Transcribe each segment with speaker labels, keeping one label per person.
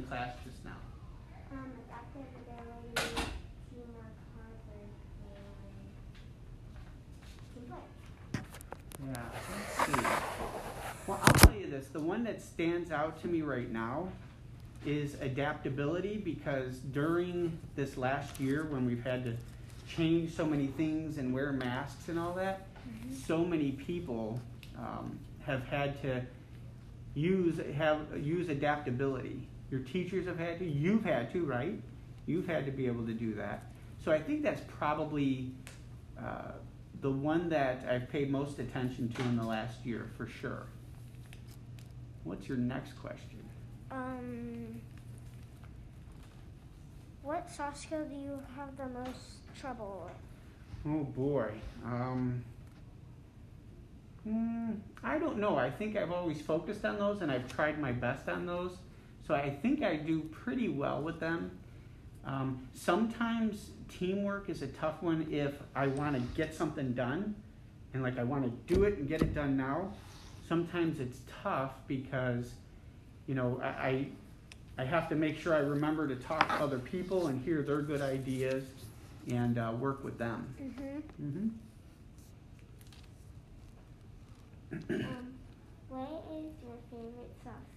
Speaker 1: in class just now?
Speaker 2: Um, adaptability, teamwork, hard work, and teamplay.
Speaker 1: Yeah, let's see. Well, I'll tell you this the one that stands out to me right now is adaptability because during this last year when we've had to change so many things and wear masks and all that, so many people um, have had to use have use adaptability. Your teachers have had to, you've had to, right? You've had to be able to do that. So I think that's probably uh, the one that I've paid most attention to in the last year for sure. What's your next question?
Speaker 2: Um, what soft skill do you have the most trouble with?
Speaker 1: Oh boy. Um, hmm, I don't know. I think I've always focused on those and I've tried my best on those. So I think I do pretty well with them. Um, sometimes teamwork is a tough one if I want to get something done and like I want to do it and get it done now. Sometimes it's tough because, you know, I, I have to make sure I remember to talk to other people and hear their good ideas and uh, work with them.
Speaker 2: Mm-hmm.
Speaker 1: Mm-hmm.
Speaker 2: um, what is your favorite skill?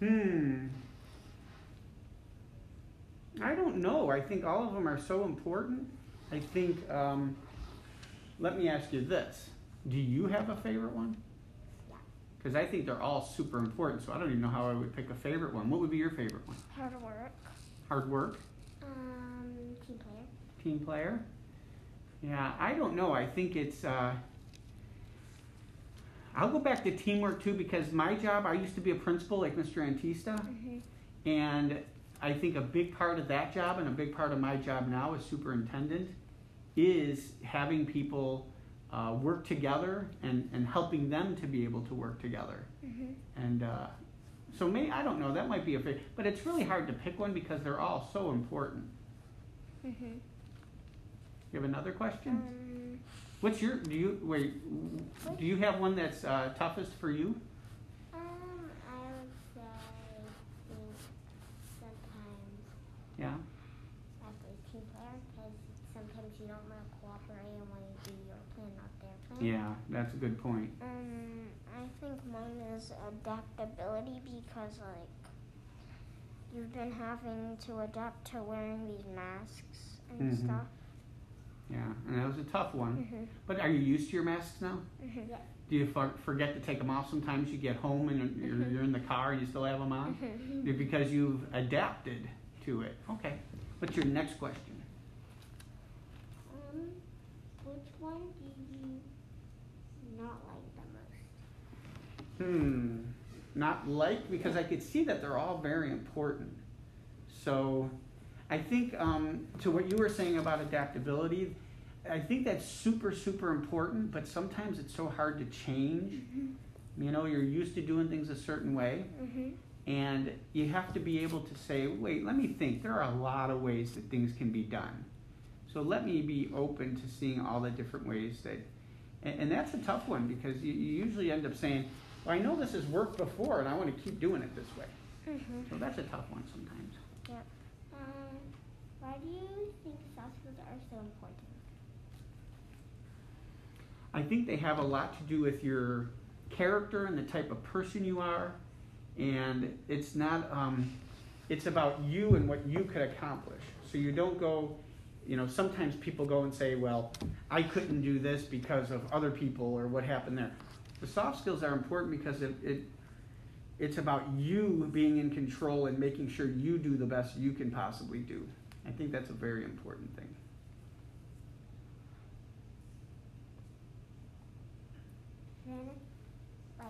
Speaker 1: Hmm. I don't know. I think all of them are so important. I think, um, let me ask you this. Do you have a favorite one?
Speaker 2: Yeah.
Speaker 1: Because I think they're all super important, so I don't even know how I would pick a favorite one. What would be your favorite one?
Speaker 2: Hard work.
Speaker 1: Hard work?
Speaker 2: Um, team player.
Speaker 1: Team player? Yeah, I don't know. I think it's. Uh, I'll go back to teamwork too because my job, I used to be a principal like Mr. Antista,
Speaker 2: Mm-hmm.
Speaker 1: and I think a big part of that job and a big part of my job now as superintendent is having people uh, work together and, and helping them to be able to work together.
Speaker 2: Mm-hmm.
Speaker 1: And uh, so, may I don't know, that might be a favorite, but it's really hard to pick one because they're all so important.
Speaker 2: Mm-hmm.
Speaker 1: You have another question?
Speaker 2: Um,
Speaker 1: What's your do you wait? Do you have one that's uh, toughest for you?
Speaker 2: um, I would say think sometimes
Speaker 1: Yeah.
Speaker 2: team player because sometimes you don't want to cooperate and want to do your plan, not their plan.
Speaker 1: Yeah, that's a good point.
Speaker 2: Um, I think mine is adaptability because like you've been having to adapt to wearing these masks and
Speaker 1: Mhm.
Speaker 2: stuff.
Speaker 1: Yeah, and that was a tough one.
Speaker 2: Mm-hmm.
Speaker 1: But are you used to your masks now?
Speaker 2: Mm-hmm. Yeah.
Speaker 1: Do you for, forget to take them off sometimes? You get home and you're, you're in the car, and you still have them on?
Speaker 2: Mm-hmm.
Speaker 1: Because you've adapted to it. Okay. What's your next question?
Speaker 2: Um, which one do you not like the most?
Speaker 1: Hmm. Not like because I could see that they're all very important. So, I think um, to what you were saying about adaptability, I think that's super super important. But sometimes it's so hard to change. You know, you're used to doing things a certain way,
Speaker 2: Mm-hmm.
Speaker 1: and you have to be able to say, "Wait, let me think. There are a lot of ways that things can be done." So let me be open to seeing all the different ways that, and, and that's a tough one because you, you usually end up saying, well, I know this has worked before and I want to keep doing it this way.
Speaker 2: Mm-hmm.
Speaker 1: So that's a tough one sometimes.
Speaker 2: Why do you think soft skills are so important?
Speaker 1: I think they have a lot to do with your character and the type of person you are. And it's not, um, it's about you and what you could accomplish. So you don't go, you know, sometimes people go and say, well, I couldn't do this because of other people or what happened there. The soft skills are important because it, it it's about you being in control and making sure you do the best you can possibly do. I think that's a very important thing.
Speaker 2: Then, like,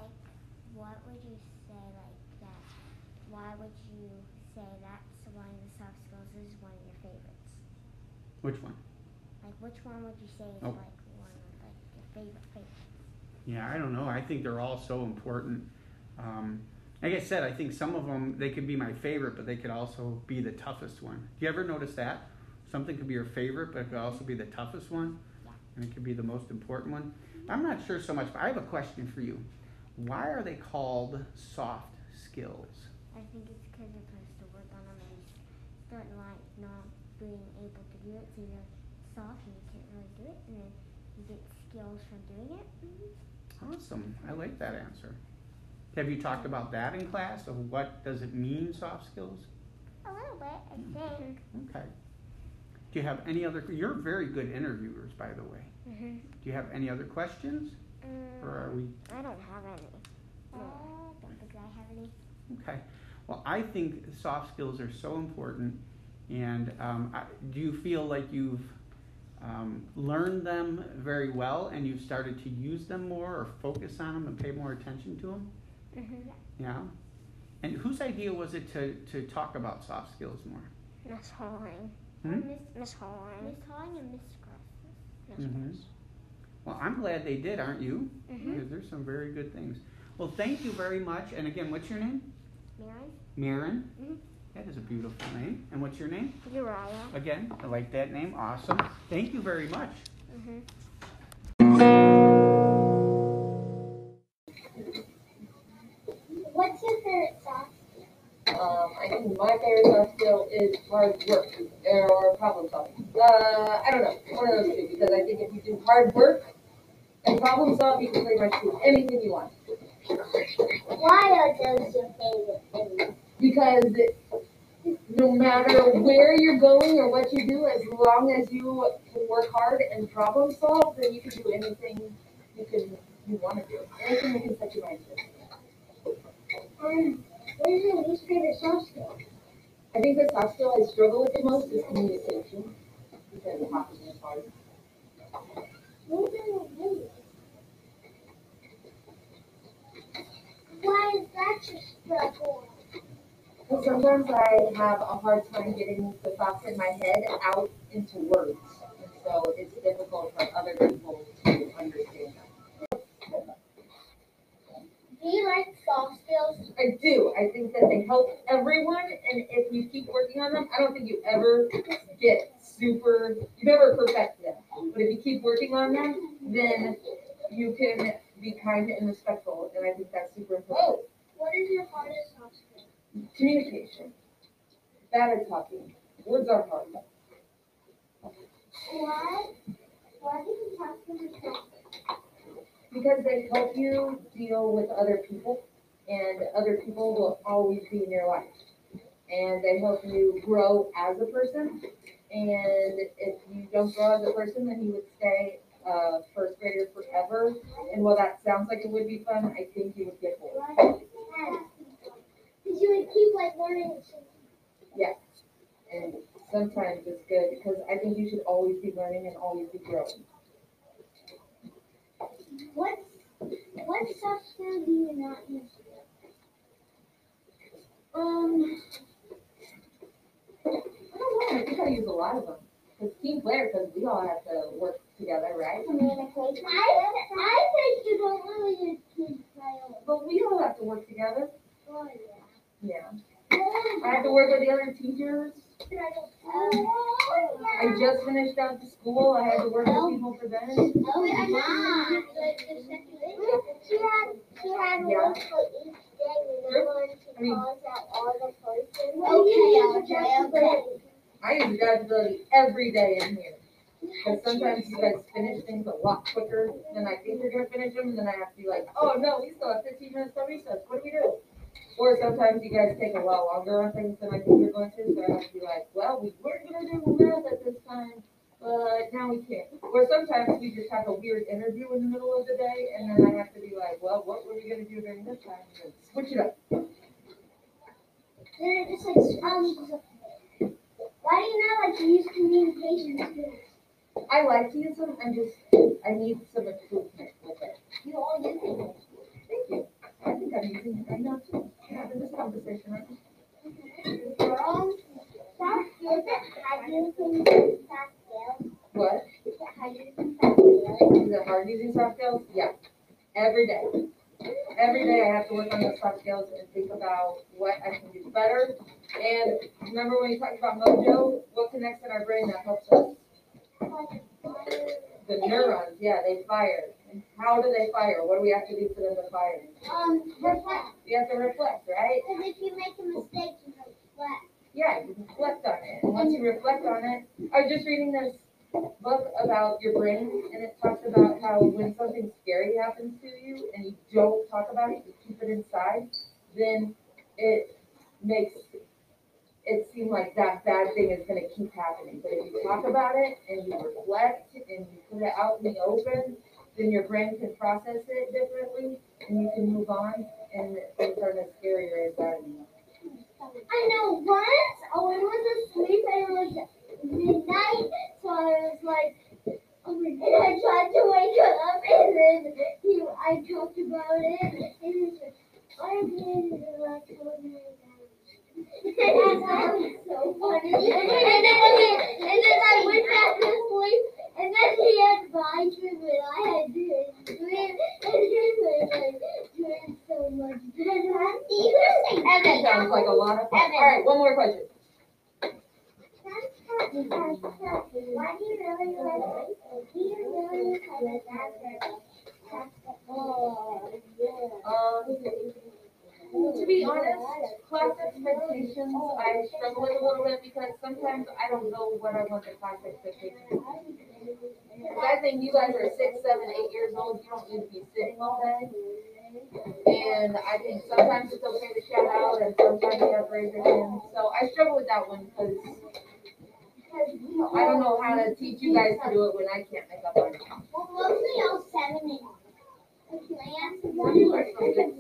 Speaker 2: what would you say like that? Why would you say that's one of the soft skills is one of your favorites?
Speaker 1: Which one?
Speaker 2: Like, which one would you say is
Speaker 1: Oh.
Speaker 2: like one of like your favorite favorite?
Speaker 1: Yeah, I don't know. I think they're all so important. Um, like I said, I think some of them they could be my favorite, but they could also be the toughest one. Do you ever notice that something could be your favorite, but it could also be the toughest one,
Speaker 2: Yeah.
Speaker 1: and it could be the most important one? I'm not sure so much, but I have a question for you. Why are they called soft skills?
Speaker 2: I think it's because you're supposed to work on them and you start like not being able to do it, so you're soft and you can't really do it, and then you get skills from doing it. Mm-hmm.
Speaker 1: Awesome. I like that answer. Have you talked about that in class of what does it mean, soft skills?
Speaker 2: A little bit, I think.
Speaker 1: Okay. Do you have any other, you're very good interviewers, by the way.
Speaker 2: Mm-hmm.
Speaker 1: Do you have any other questions? Or are we,
Speaker 2: I don't have any. No, I don't think I have any.
Speaker 1: okay. Well, I think soft skills are so important. And um, I, do you feel like you've um, learned them very well and you've started to use them more or focus on them and pay more attention to them?
Speaker 2: Mm-hmm.
Speaker 1: Yeah? And whose idea was it to, to talk about soft skills more?
Speaker 2: Miss Halling.
Speaker 1: Hmm?
Speaker 2: Miss Miss Halling. Miss Halling and Miss Cross. Miss
Speaker 1: Mhm. Well, I'm glad they did, aren't you?
Speaker 2: Mhm.
Speaker 1: Because there's some very good things. Well, thank you very much. And again, what's your name?
Speaker 2: Mary.
Speaker 1: Marin.
Speaker 2: Mhm.
Speaker 1: That is a beautiful name. And what's your name?
Speaker 2: Uriah.
Speaker 1: Again, I like that name. Awesome. Thank you very much.
Speaker 2: Mm-hmm.
Speaker 3: What's your favorite soft
Speaker 4: Um, I think my favorite soft skill is hard work or problem solving. Uh, I don't know, one of those two, because I think if you do hard work and problem solve, you can pretty much do anything you want.
Speaker 3: Why are those your favorite things?
Speaker 4: Because no matter where you're going or what you do, as long as you can work hard and problem solve, then you can do anything you can you want to do. Anything you can set your mind to.
Speaker 3: Um, what is your least favorite soft skill?
Speaker 4: I think the soft skill I struggle with the most is communication. Because talking is hard.
Speaker 3: What is your favorite? Why is that your struggle?
Speaker 4: Because sometimes I have a hard time getting the thoughts in my head out into words. And so it's difficult for other people to understand.
Speaker 3: Do you like soft skills?
Speaker 4: I do. I think that they help everyone. And if you keep working on them, I don't think you ever get super, you never perfect them. But if you keep working on them, then you can be kind and respectful. And I think that's super important.
Speaker 3: Oh, what is your hardest soft skill?
Speaker 4: Communication. Bad at talking. Words are hard.
Speaker 3: Why? Why do you talk to yourself?
Speaker 4: Because they help you deal with other people, and other people will always be in your life. And they help you grow as a person. And if you don't grow as a person, then you would stay uh, first grader forever. And while that sounds like it would be fun, I think you would get bored.
Speaker 3: Because you would keep like learning.
Speaker 4: Yes. And sometimes it's good because I think you should always be learning and always be growing.
Speaker 3: What what skill do you not?
Speaker 4: Um, I don't know. I think I use a lot of them. Because team player, because we all have to work together, right?
Speaker 3: Communication. I I think you don't really use team player.
Speaker 4: But we all have to work together.
Speaker 3: Oh
Speaker 4: Yeah.
Speaker 3: yeah.
Speaker 4: I have to work with the other teachers.
Speaker 3: Oh,
Speaker 4: I just finished out the school. I had to work with oh. people for them.
Speaker 3: Oh, yeah. She had, she had
Speaker 4: Yeah.
Speaker 3: one for each day, remember when
Speaker 4: I mean-
Speaker 3: she calls out all the persons? Okay, okay, okay.
Speaker 4: I use adaptability every day in here. Because sometimes you guys finish things a lot quicker than I think you're gonna finish them, and then I have to be like, oh no, we still have fifteen minutes for recess, what do we do? Or sometimes you guys take a lot longer on things than I think you're going to, so I have to be like, well, we were gonna do math at this time, but now we can't. Or sometimes we just have a weird interview in the middle of the day, and then I have to be like, well, what were we gonna do during this time? And Switch it up.
Speaker 3: Then it just like, um, why do you not like to use communication skills?
Speaker 4: I like to use them, I'm just, I need some improvement with it.
Speaker 3: You all use them.
Speaker 4: Thank you. I think I'm using it right now too.
Speaker 3: Soft skills?
Speaker 4: What? Is it hard using soft skills? Yeah. Every day. Every day I have to work on those soft skills and think about what I can do better. And remember when you talked about mojo, what connects in our brain that helps us? The neurons, yeah, they fire. How do they fire? What do we have to do for them to fire?
Speaker 3: Um, reflect.
Speaker 4: You have to reflect, right?
Speaker 3: Because if you make a mistake, you reflect.
Speaker 4: Yeah, you reflect on it. And once you reflect on it, I was just reading this book about your brain, and it talks about how when something scary happens to you and you don't talk about it, you keep it inside, then it makes it seem like that bad thing is going to keep happening. But if you talk about it and you reflect and you put it out in the open, then your brain can process it differently and you can move on, and things aren't as scary as bad anymore.
Speaker 3: I know once oh, I was asleep and it was midnight, so I was like, oh my god, I tried to wake up and then he, I talked about it and he said, I did it and I told him that. And that was so funny. And then, and then, and then I went back to sleep and then he had my dream and I had his dream and it was like doing so much better. You say
Speaker 4: That sounds like a lot of fun. All right, one more question.
Speaker 3: why do you really like do you really like basketball?
Speaker 4: Um, to be honest, class expectations, oh, I struggle with a little bit because sometimes I don't know what I want the class expectations. to be. Because I think you guys are six, seven, eight years old, you don't need to be sitting all day. And I think sometimes it's okay to shout out and sometimes you have to raise your hand. So I struggle with that one because I don't know how to teach you guys to do it when I can't make up my mind.
Speaker 3: Well, mostly all seven and. Can I answer
Speaker 4: You are so good.